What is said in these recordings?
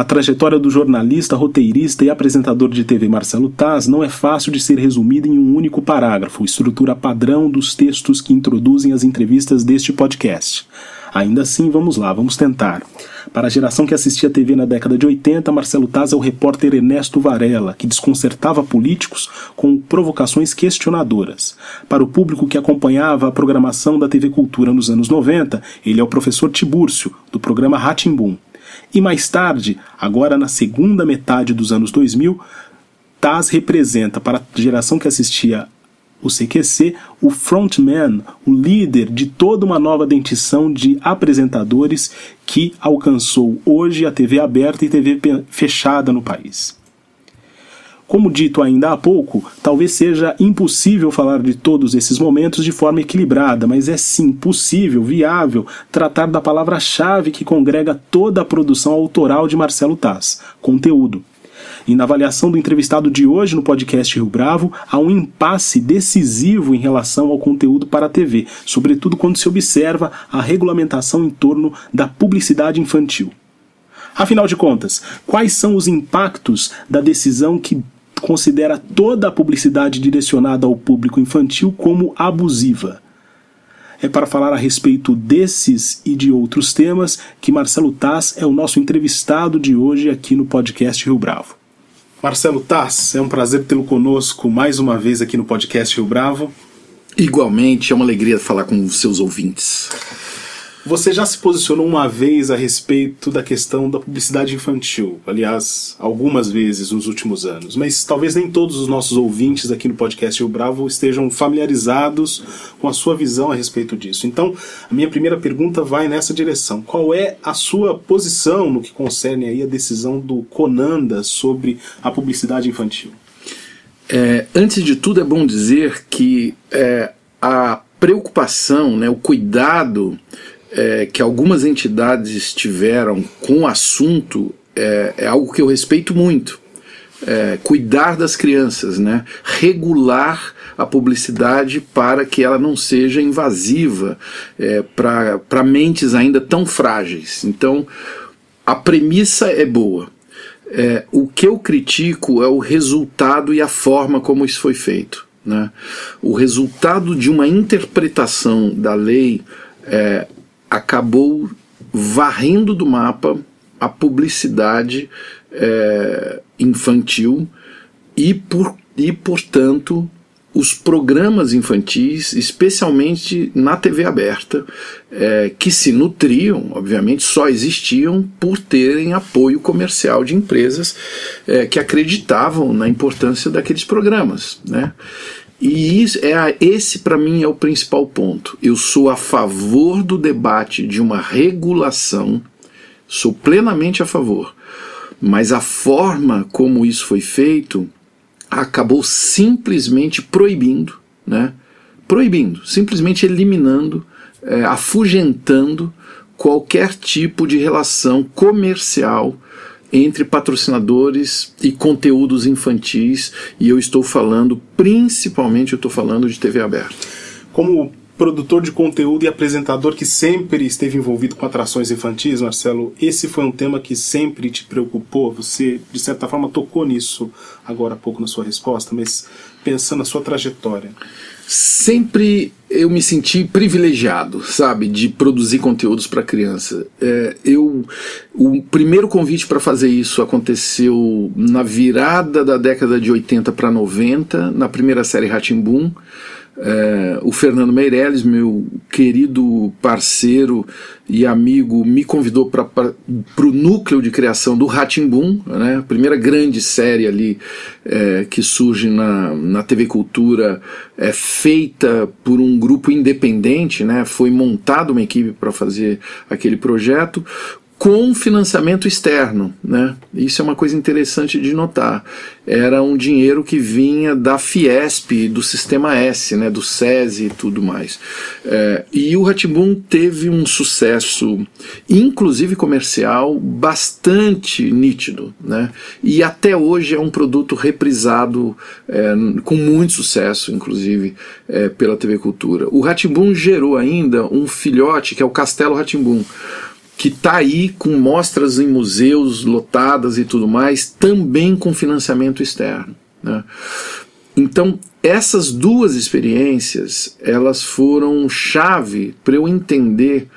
A trajetória do jornalista, roteirista e apresentador de TV Marcelo Taz não é fácil de ser resumida em um único parágrafo, estrutura padrão dos textos que introduzem as entrevistas deste podcast. Ainda assim, vamos lá, vamos tentar. Para a geração que assistia TV na década de 80, Marcelo Taz é o repórter Ernesto Varela, que desconcertava políticos com provocações questionadoras. Para o público que acompanhava a programação da TV Cultura nos anos 90, ele é o professor Tibúrcio, do programa Ratimbum. E mais tarde, agora na segunda metade dos anos 2000, Taz representa para a geração que assistia o CQC, o frontman, o líder de toda uma nova dentição de apresentadores que alcançou hoje a TV aberta e TV fechada no país. Como dito ainda há pouco, talvez seja impossível falar de todos esses momentos de forma equilibrada, mas é sim possível, viável, tratar da palavra-chave que congrega toda a produção autoral de Marcelo Taz: conteúdo. E na avaliação do entrevistado de hoje no podcast Rio Bravo, há um impasse decisivo em relação ao conteúdo para a TV, sobretudo quando se observa a regulamentação em torno da publicidade infantil. Afinal de contas, quais são os impactos da decisão que considera toda a publicidade direcionada ao público infantil como abusiva. É para falar a respeito desses e de outros temas que Marcelo Taz é o nosso entrevistado de hoje aqui no podcast Rio Bravo. Marcelo Taz, é um prazer tê-lo conosco mais uma vez aqui no podcast Rio Bravo. Igualmente, é uma alegria falar com os seus ouvintes. Você já se posicionou uma vez a respeito da questão da publicidade infantil, aliás, algumas vezes nos últimos anos, mas talvez nem todos os nossos ouvintes aqui no podcast Rio Bravo estejam familiarizados com a sua visão a respeito disso. Então, a minha primeira pergunta vai nessa direção. Qual é a sua posição no que concerne aí a decisão do Conanda sobre a publicidade infantil? É, antes de tudo, é bom dizer que é, a preocupação, né, o cuidado é, que algumas entidades tiveram com o assunto é, é algo que eu respeito muito. É, cuidar das crianças, né? regular a publicidade para que ela não seja invasiva é, para mentes ainda tão frágeis. Então, a premissa é boa. É, o que eu critico é o resultado e a forma como isso foi feito. Né? O resultado de uma interpretação da lei é, acabou varrendo do mapa a publicidade é, infantil e, por, e, portanto, os programas infantis, especialmente na TV aberta, é, que se nutriam, obviamente, só existiam por terem apoio comercial de empresas é, que acreditavam na importância daqueles programas. Né? E isso é esse para mim é o principal ponto. Eu sou a favor do debate de uma regulação, sou plenamente a favor. Mas a forma como isso foi feito acabou simplesmente proibindo, né? Proibindo, simplesmente eliminando, é, afugentando qualquer tipo de relação comercial entre patrocinadores e conteúdos infantis, e eu estou falando, principalmente eu estou falando de TV aberta. Como produtor de conteúdo e apresentador que sempre esteve envolvido com atrações infantis, Marcelo, esse foi um tema que sempre te preocupou? Você, de certa forma, tocou nisso agora há pouco na sua resposta, mas pensando na sua trajetória sempre eu me senti privilegiado, sabe, de produzir conteúdos para criança. É, eu, o primeiro convite para fazer isso aconteceu na virada da década de 80 para 90, na primeira série Ratimbum. É, o Fernando Meirelles, meu querido parceiro e amigo, me convidou para o núcleo de criação do Ratimbum, né, a primeira grande série ali é, que surge na, na TV Cultura, é feita por um grupo independente, né, foi montada uma equipe para fazer aquele projeto com financiamento externo. Né? Isso é uma coisa interessante de notar. Era um dinheiro que vinha da Fiesp, do Sistema S, né, do SESI e tudo mais. É, e o Ratibum teve um sucesso, inclusive comercial, bastante nítido. Né? E até hoje é um produto reprisado é, com muito sucesso, inclusive, é, pela TV Cultura. O Ratibum gerou ainda um filhote que é o Castelo Ratimbum que está aí com mostras em museus lotadas e tudo mais, também com financiamento externo. Né? Então, essas duas experiências, elas foram chave para eu entender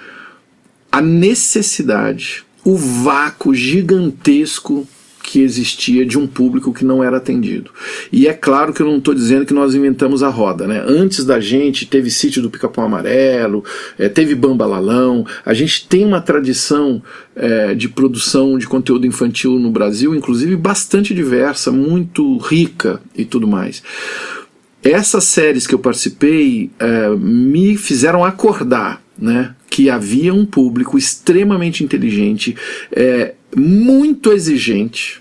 a necessidade, o vácuo gigantesco que existia de um público que não era atendido. E é claro que eu não estou dizendo que nós inventamos a roda, né? Antes da gente teve sítio do Pica-Pau Amarelo, é, teve Bambalalão, a gente tem uma tradição é, de produção de conteúdo infantil no Brasil, inclusive bastante diversa, muito rica e tudo mais. Essas séries que eu participei é, me fizeram acordar né, que havia um público extremamente inteligente, é, muito exigente.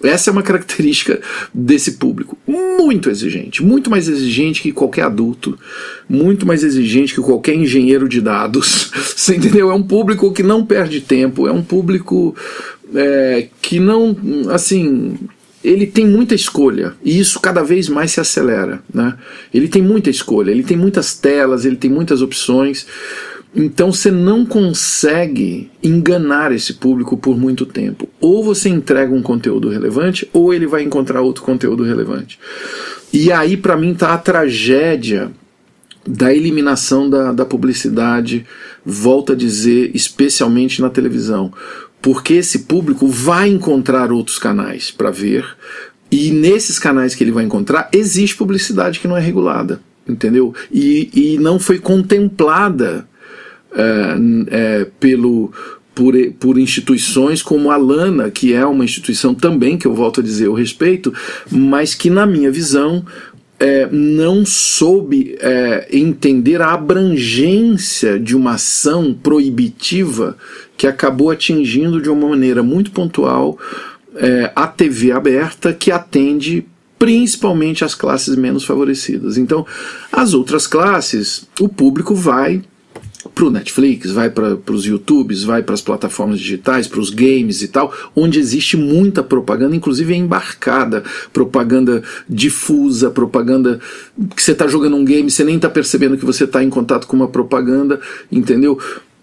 Essa é uma característica desse público. Muito exigente. Muito mais exigente que qualquer adulto. Muito mais exigente que qualquer engenheiro de dados. Você entendeu? É um público que não perde tempo. É um público é, que não. Assim. Ele tem muita escolha e isso cada vez mais se acelera. Né? Ele tem muita escolha, ele tem muitas telas, ele tem muitas opções. Então você não consegue enganar esse público por muito tempo. Ou você entrega um conteúdo relevante, ou ele vai encontrar outro conteúdo relevante. E aí, para mim, tá a tragédia da eliminação da, da publicidade, volta a dizer, especialmente na televisão. Porque esse público vai encontrar outros canais para ver, e nesses canais que ele vai encontrar, existe publicidade que não é regulada, entendeu? E, e não foi contemplada é, é, pelo, por, por, instituições como a Lana, que é uma instituição também que eu volto a dizer eu respeito, mas que, na minha visão, é, não soube é, entender a abrangência de uma ação proibitiva que acabou atingindo de uma maneira muito pontual é, a TV aberta que atende principalmente as classes menos favorecidas. Então, as outras classes, o público vai para o Netflix, vai para os YouTubes, vai para as plataformas digitais, para os games e tal, onde existe muita propaganda, inclusive embarcada, propaganda difusa, propaganda que você está jogando um game, você nem está percebendo que você está em contato com uma propaganda, entendeu?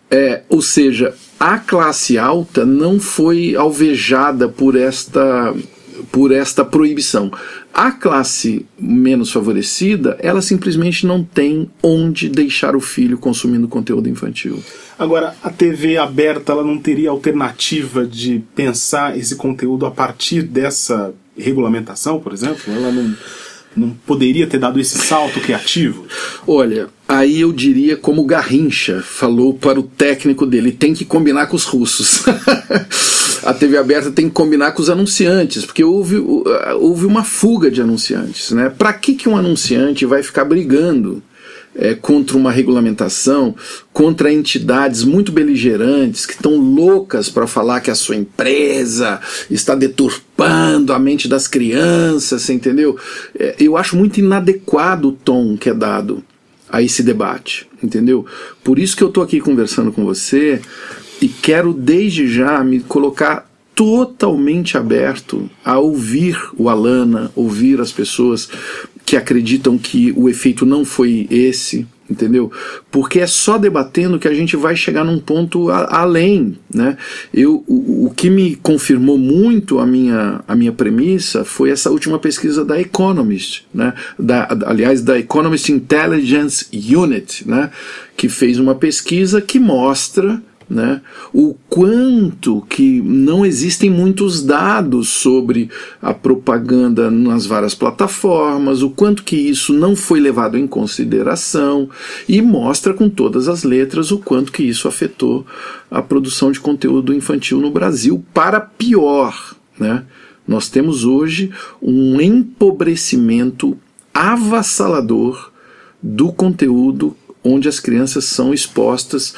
É, ou seja, a classe alta não foi alvejada por esta por esta proibição. A classe menos favorecida, ela simplesmente não tem onde deixar o filho consumindo conteúdo infantil. Agora, a TV aberta, ela não teria alternativa de pensar esse conteúdo a partir dessa regulamentação, por exemplo? Ela não não poderia ter dado esse salto criativo? Olha, aí eu diria como Garrincha falou para o técnico dele, tem que combinar com os russos. a TV aberta tem que combinar com os anunciantes, porque houve, houve uma fuga de anunciantes. Né? Para que, que um anunciante vai ficar brigando? É, contra uma regulamentação, contra entidades muito beligerantes que estão loucas para falar que a sua empresa está deturpando a mente das crianças, você entendeu? É, eu acho muito inadequado o tom que é dado a esse debate, entendeu? Por isso que eu estou aqui conversando com você e quero desde já me colocar totalmente aberto a ouvir o Alana, ouvir as pessoas que acreditam que o efeito não foi esse, entendeu? Porque é só debatendo que a gente vai chegar num ponto a, além, né? Eu, o, o, que me confirmou muito a minha, a minha premissa foi essa última pesquisa da Economist, né? Da, aliás, da Economist Intelligence Unit, né? Que fez uma pesquisa que mostra né? O quanto que não existem muitos dados sobre a propaganda nas várias plataformas, o quanto que isso não foi levado em consideração e mostra com todas as letras o quanto que isso afetou a produção de conteúdo infantil no Brasil para pior, né? Nós temos hoje um empobrecimento avassalador do conteúdo onde as crianças são expostas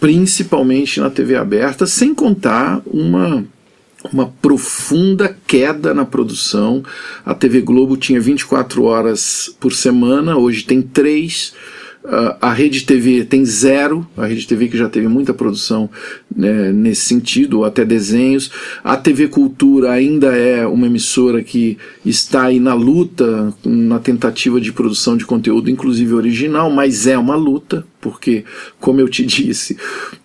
principalmente na TV aberta, sem contar uma uma profunda queda na produção. A TV Globo tinha 24 horas por semana, hoje tem 3. Uh, a Rede TV tem zero, a Rede TV que já teve muita produção né, nesse sentido, ou até desenhos. A TV Cultura ainda é uma emissora que está aí na luta, na tentativa de produção de conteúdo, inclusive original, mas é uma luta, porque, como eu te disse,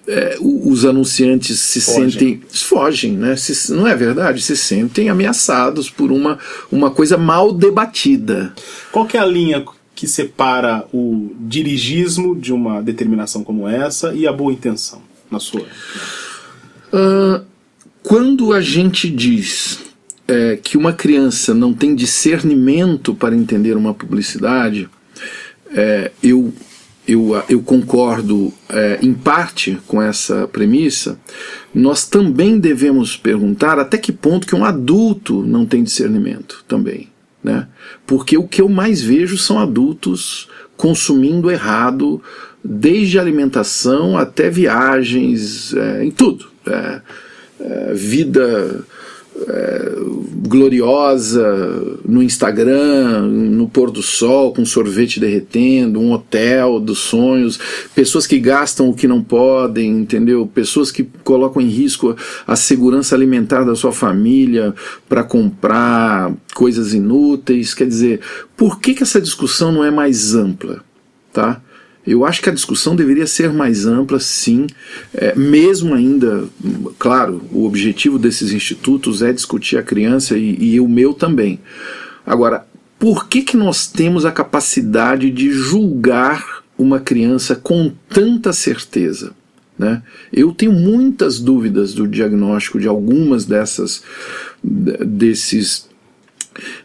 é, os anunciantes se fogem. sentem. fogem, né? Se, não é verdade? Se sentem ameaçados por uma, uma coisa mal debatida. Qual que é a linha que separa o dirigismo de uma determinação como essa e a boa intenção, na sua? Uh, quando a gente diz é, que uma criança não tem discernimento para entender uma publicidade, é, eu, eu, eu concordo é, em parte com essa premissa. Nós também devemos perguntar até que ponto que um adulto não tem discernimento também. Né? Porque o que eu mais vejo são adultos consumindo errado, desde alimentação até viagens, é, em tudo. É, é, vida é, gloriosa no Instagram, no pôr do sol, com sorvete derretendo, um hotel dos sonhos, pessoas que gastam o que não podem, entendeu? Pessoas que colocam em risco a segurança alimentar da sua família para comprar coisas inúteis. Quer dizer, por que, que essa discussão não é mais ampla? Tá? Eu acho que a discussão deveria ser mais ampla, sim, é, mesmo ainda, claro, o objetivo desses institutos é discutir a criança e, e o meu também. Agora, por que, que nós temos a capacidade de julgar uma criança com tanta certeza? Né? Eu tenho muitas dúvidas do diagnóstico de algumas dessas desses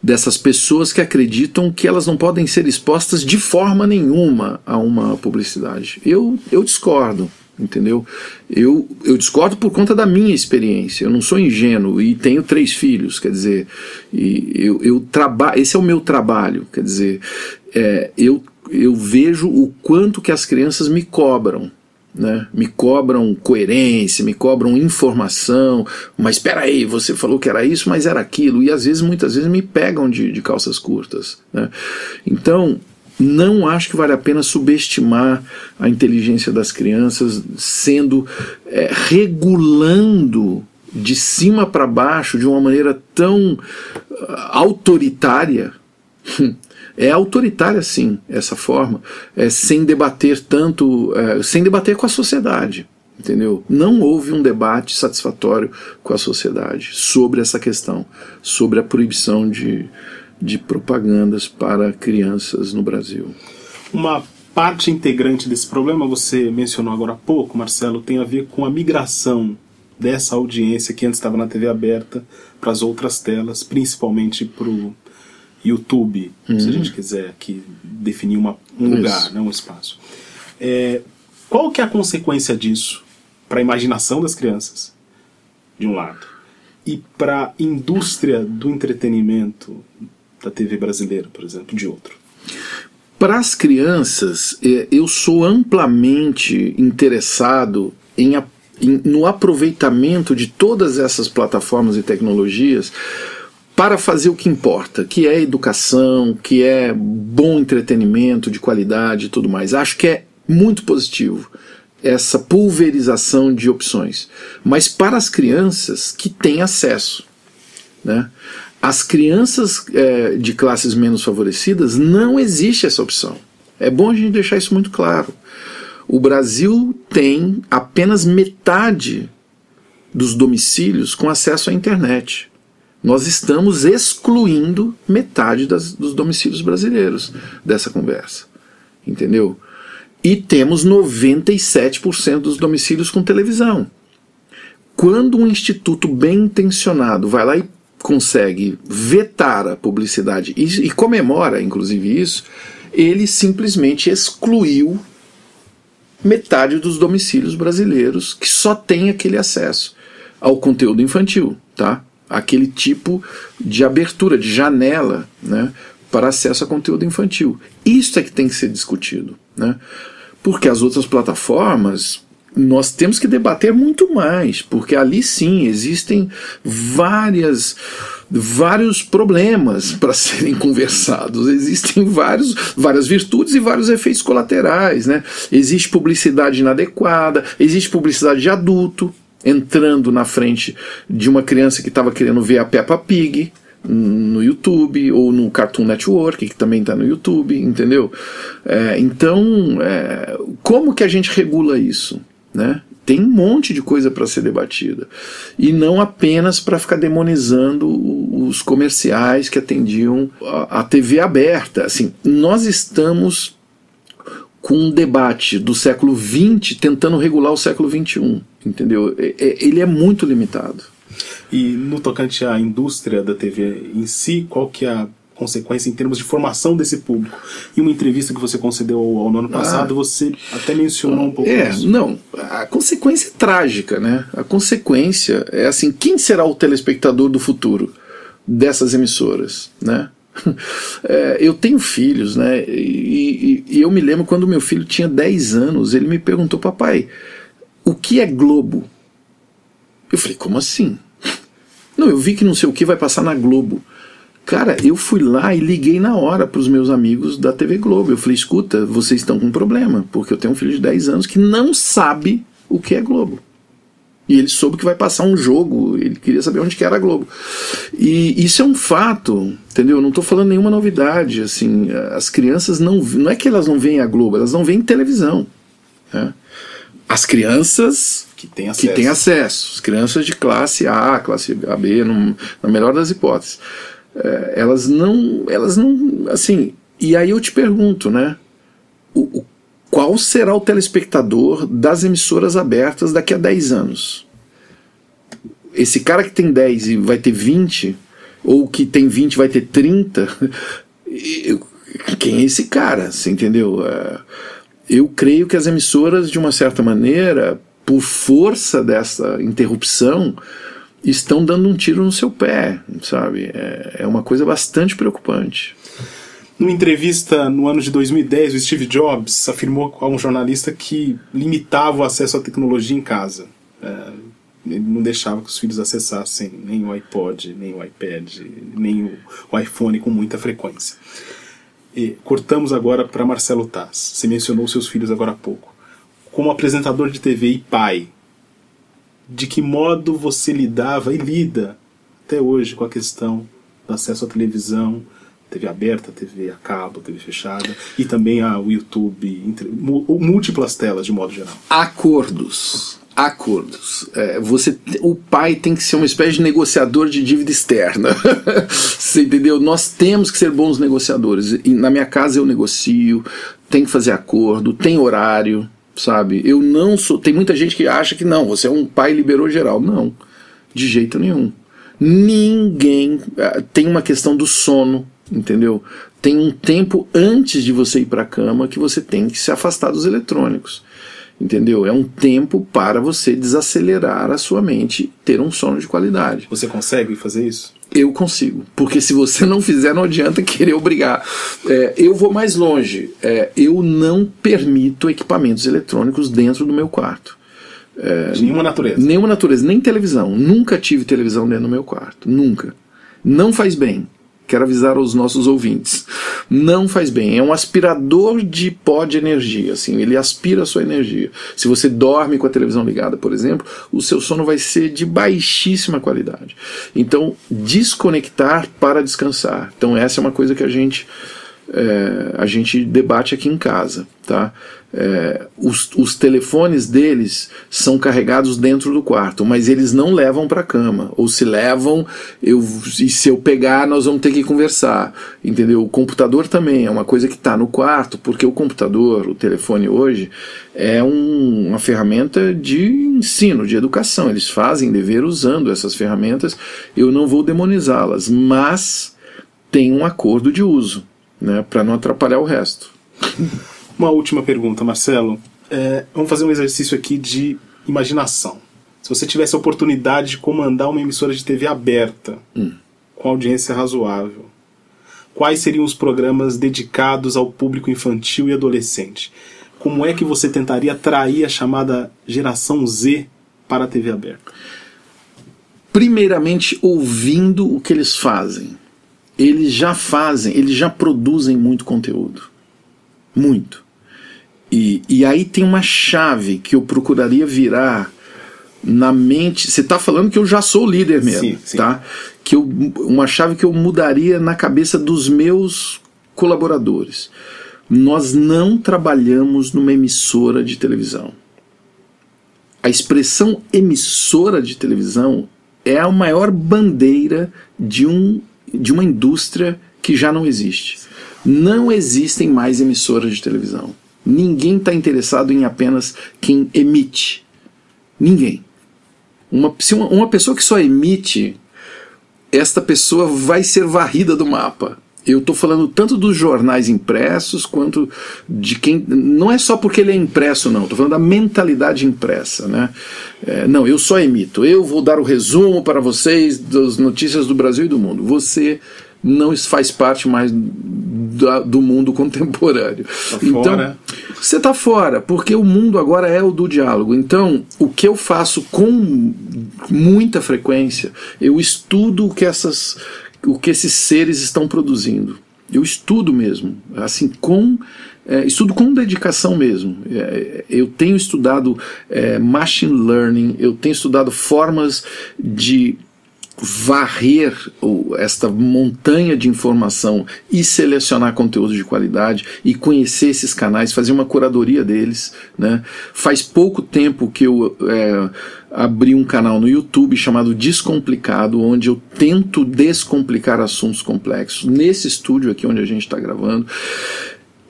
dessas pessoas que acreditam que elas não podem ser expostas de forma nenhuma a uma publicidade. Eu, eu discordo, entendeu? Eu, eu discordo por conta da minha experiência. Eu não sou ingênuo e tenho três filhos, quer dizer, e eu, eu trabalho. Esse é o meu trabalho, quer dizer, é, eu, eu vejo o quanto que as crianças me cobram né? me cobram coerência, me cobram informação, mas espera aí, você falou que era isso, mas era aquilo, e às vezes, muitas vezes, me pegam de, de calças curtas. Né? Então, não acho que vale a pena subestimar a inteligência das crianças, sendo é, regulando de cima para baixo de uma maneira tão uh, autoritária é autoritária sim essa forma, é, sem debater tanto, é, sem debater com a sociedade, entendeu? Não houve um debate satisfatório com a sociedade sobre essa questão, sobre a proibição de, de propagandas para crianças no Brasil. Uma parte integrante desse problema, você mencionou agora há pouco, Marcelo, tem a ver com a migração dessa audiência que antes estava na TV aberta para as outras telas, principalmente para o YouTube, uhum. se a uhum. gente quiser aqui definir uma, um lugar, né, um espaço. É, qual que é a consequência disso para a imaginação das crianças, de um lado, e para a indústria do entretenimento da TV brasileira, por exemplo, de outro? Para as crianças, é, eu sou amplamente interessado em, em, no aproveitamento de todas essas plataformas e tecnologias para fazer o que importa, que é educação, que é bom entretenimento de qualidade e tudo mais. Acho que é muito positivo essa pulverização de opções. Mas para as crianças que têm acesso, né? As crianças é, de classes menos favorecidas não existe essa opção. É bom a gente deixar isso muito claro. O Brasil tem apenas metade dos domicílios com acesso à internet nós estamos excluindo metade das, dos domicílios brasileiros dessa conversa. Entendeu? E temos 97% dos domicílios com televisão. Quando um instituto bem intencionado vai lá e consegue vetar a publicidade e, e comemora, inclusive, isso, ele simplesmente excluiu metade dos domicílios brasileiros que só tem aquele acesso ao conteúdo infantil, tá? Aquele tipo de abertura, de janela né, para acesso a conteúdo infantil. Isso é que tem que ser discutido. Né? Porque as outras plataformas nós temos que debater muito mais, porque ali sim existem várias vários problemas para serem conversados. Existem vários, várias virtudes e vários efeitos colaterais. Né? Existe publicidade inadequada, existe publicidade de adulto entrando na frente de uma criança que estava querendo ver a Peppa Pig no YouTube ou no Cartoon Network, que também está no YouTube, entendeu? É, então, é, como que a gente regula isso? Né? Tem um monte de coisa para ser debatida. E não apenas para ficar demonizando os comerciais que atendiam a, a TV aberta. Assim, nós estamos com um debate do século XX tentando regular o século XXI, entendeu? É, é, ele é muito limitado. E no tocante à indústria da TV em si, qual que é a consequência em termos de formação desse público. Em uma entrevista que você concedeu ao, ao ano ah. passado, ah, você até mencionou um pouco é, isso. Não, a consequência é trágica, né? A consequência é assim, quem será o telespectador do futuro dessas emissoras, né? É, eu tenho filhos, né? E, e, e, eu me lembro quando meu filho tinha 10 anos, ele me perguntou, papai, o que é Globo? Eu falei, como assim? Não, eu vi que não sei o que vai passar na Globo. Cara, eu fui lá e liguei na hora para os meus amigos da TV Globo. Eu falei: escuta, vocês estão com um problema, porque eu tenho um filho de 10 anos que não sabe o que é Globo. E ele soube que vai passar um jogo, ele queria saber onde que era a Globo. E isso é um fato, entendeu? Eu não estou falando nenhuma novidade. Assim, as crianças não. Não é que elas não veem a Globo, elas não veem televisão. Né? As crianças que têm acesso. Que têm acesso. As crianças de classe A, classe AB, na melhor das hipóteses é, elas não, elas não, assim. E aí eu te pergunto, né? O, o, qual será o telespectador das emissoras abertas daqui a 10 anos? Esse cara que tem 10 e vai ter 20, ou que tem 20 vai ter 30, quem é esse cara? Você entendeu? É, eu creio que as emissoras, de uma certa maneira, por força dessa interrupção, estão dando um tiro no seu pé, sabe? É, é uma coisa bastante preocupante. Numa entrevista no ano de 2010, o Steve Jobs afirmou a um jornalista que limitava o acesso à tecnologia em casa. É, ele não deixava que os filhos acessassem nem o iPod, nem o iPad, nem o, o iPhone com muita frequência. E cortamos agora para Marcelo Taz. Você mencionou seus filhos agora há pouco. Como apresentador de TV e pai, de que modo você lidava e lida até hoje com a questão do acesso à televisão, TV aberta, TV a cabo, TV fechada e também ao YouTube, entre, múltiplas telas de modo geral. Acordos. Acordos. É, você, o pai tem que ser uma espécie de negociador de dívida externa. você entendeu? Nós temos que ser bons negociadores. E na minha casa eu negocio, tem que fazer acordo, tem horário sabe? Eu não sou. Tem muita gente que acha que não, você é um pai liberou geral. Não, de jeito nenhum. Ninguém. Ah, tem uma questão do sono, entendeu? Tem um tempo antes de você ir para a cama que você tem que se afastar dos eletrônicos. Entendeu? É um tempo para você desacelerar a sua mente, ter um sono de qualidade. Você consegue fazer isso? Eu consigo. Porque se você não fizer, não adianta querer obrigar. É, eu vou mais longe. É, eu não permito equipamentos eletrônicos dentro do meu quarto. É, de nenhuma natureza. Nenhuma natureza, nem televisão. Nunca tive televisão dentro do meu quarto. Nunca. Não faz bem. Quero avisar aos nossos ouvintes. Não faz bem. É um aspirador de pó de energia. Assim, ele aspira a sua energia. Se você dorme com a televisão ligada, por exemplo, o seu sono vai ser de baixíssima qualidade. Então, desconectar para descansar. Então, essa é uma coisa que a gente é, a gente debate aqui em casa, tá? É, os, os, telefones deles são carregados dentro do quarto, mas eles não levam para a cama. Ou se levam, eu, e se eu pegar, nós vamos ter que conversar. Entendeu? O computador também é uma coisa que está no quarto, porque o computador, o telefone hoje, é um, uma ferramenta de ensino, de educação. Eles fazem dever usando essas ferramentas. Eu não vou demonizá-las, mas tem um acordo de uso, né, para não atrapalhar o resto. Uma última pergunta, Marcelo. É, vamos fazer um exercício aqui de imaginação. Se você tivesse a oportunidade de comandar uma emissora de TV aberta, hum. com audiência razoável, quais seriam os programas dedicados ao público infantil e adolescente? como é que você tentaria atrair a chamada geração Z para a TV aberta? Primeiramente, ouvindo o que eles fazem. Eles já fazem, eles já produzem muito conteúdo. Muito. E, e aí tem uma chave que eu procuraria virar na mente. Você está falando que eu já sou líder mesmo, sim, sim. tá? Que eu, uma chave que eu mudaria na cabeça dos meus colaboradores. Nós não trabalhamos numa emissora de televisão. A expressão emissora de televisão é a maior bandeira de, um, de uma indústria que já não existe. Não existem mais emissoras de televisão. Ninguém está interessado em apenas quem emite. Ninguém. Uma, se uma, uma pessoa que só emite, esta pessoa vai ser varrida do mapa. Eu estou falando tanto dos jornais impressos quanto de quem. Não é só porque ele é impresso, não. Estou falando da mentalidade impressa. Né? É, não, eu só emito. Eu vou dar o resumo para vocês das notícias do Brasil e do mundo. Você não faz parte mais da, do mundo contemporâneo. Tá então, fora. você está fora, porque o mundo agora é o do diálogo. Então, o que eu faço com muita frequência, eu estudo o que, essas, o que esses seres estão produzindo. Eu estudo mesmo, assim, com. É, estudo com dedicação mesmo. É, eu tenho estudado é, machine learning, eu tenho estudado formas de varrer esta montanha de informação e selecionar conteúdo de qualidade e conhecer esses canais, fazer uma curadoria deles. Né? Faz pouco tempo que eu é, abri um canal no YouTube chamado Descomplicado, onde eu tento descomplicar assuntos complexos, nesse estúdio aqui onde a gente está gravando.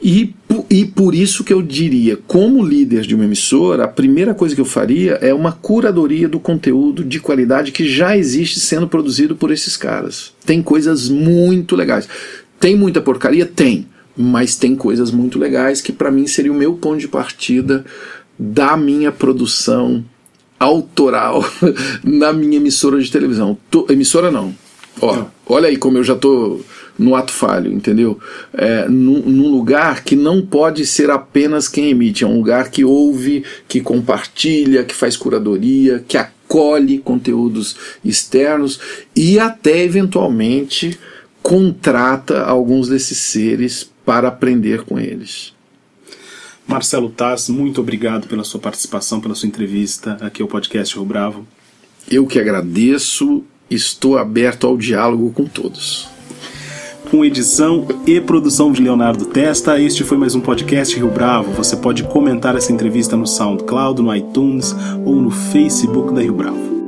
E, e por isso que eu diria, como líder de uma emissora, a primeira coisa que eu faria é uma curadoria do conteúdo de qualidade que já existe sendo produzido por esses caras. Tem coisas muito legais. Tem muita porcaria? Tem. Mas tem coisas muito legais que para mim seria o meu ponto de partida da minha produção autoral na minha emissora de televisão. Tô, emissora não. Ó, olha aí como eu já tô no ato falho, entendeu? É, num, num, lugar que não pode ser apenas quem emite, é um lugar que ouve, que compartilha, que faz curadoria, que acolhe conteúdos externos e até eventualmente contrata alguns desses seres para aprender com eles. Marcelo Taz, muito obrigado pela sua participação, pela sua entrevista aqui ao podcast Rio Bravo. Eu que agradeço, estou aberto ao diálogo com todos com edição e produção de Leonardo Testa. Este foi mais um podcast Rio Bravo. Você pode comentar essa entrevista no SoundCloud, no iTunes ou no Facebook da Rio Bravo.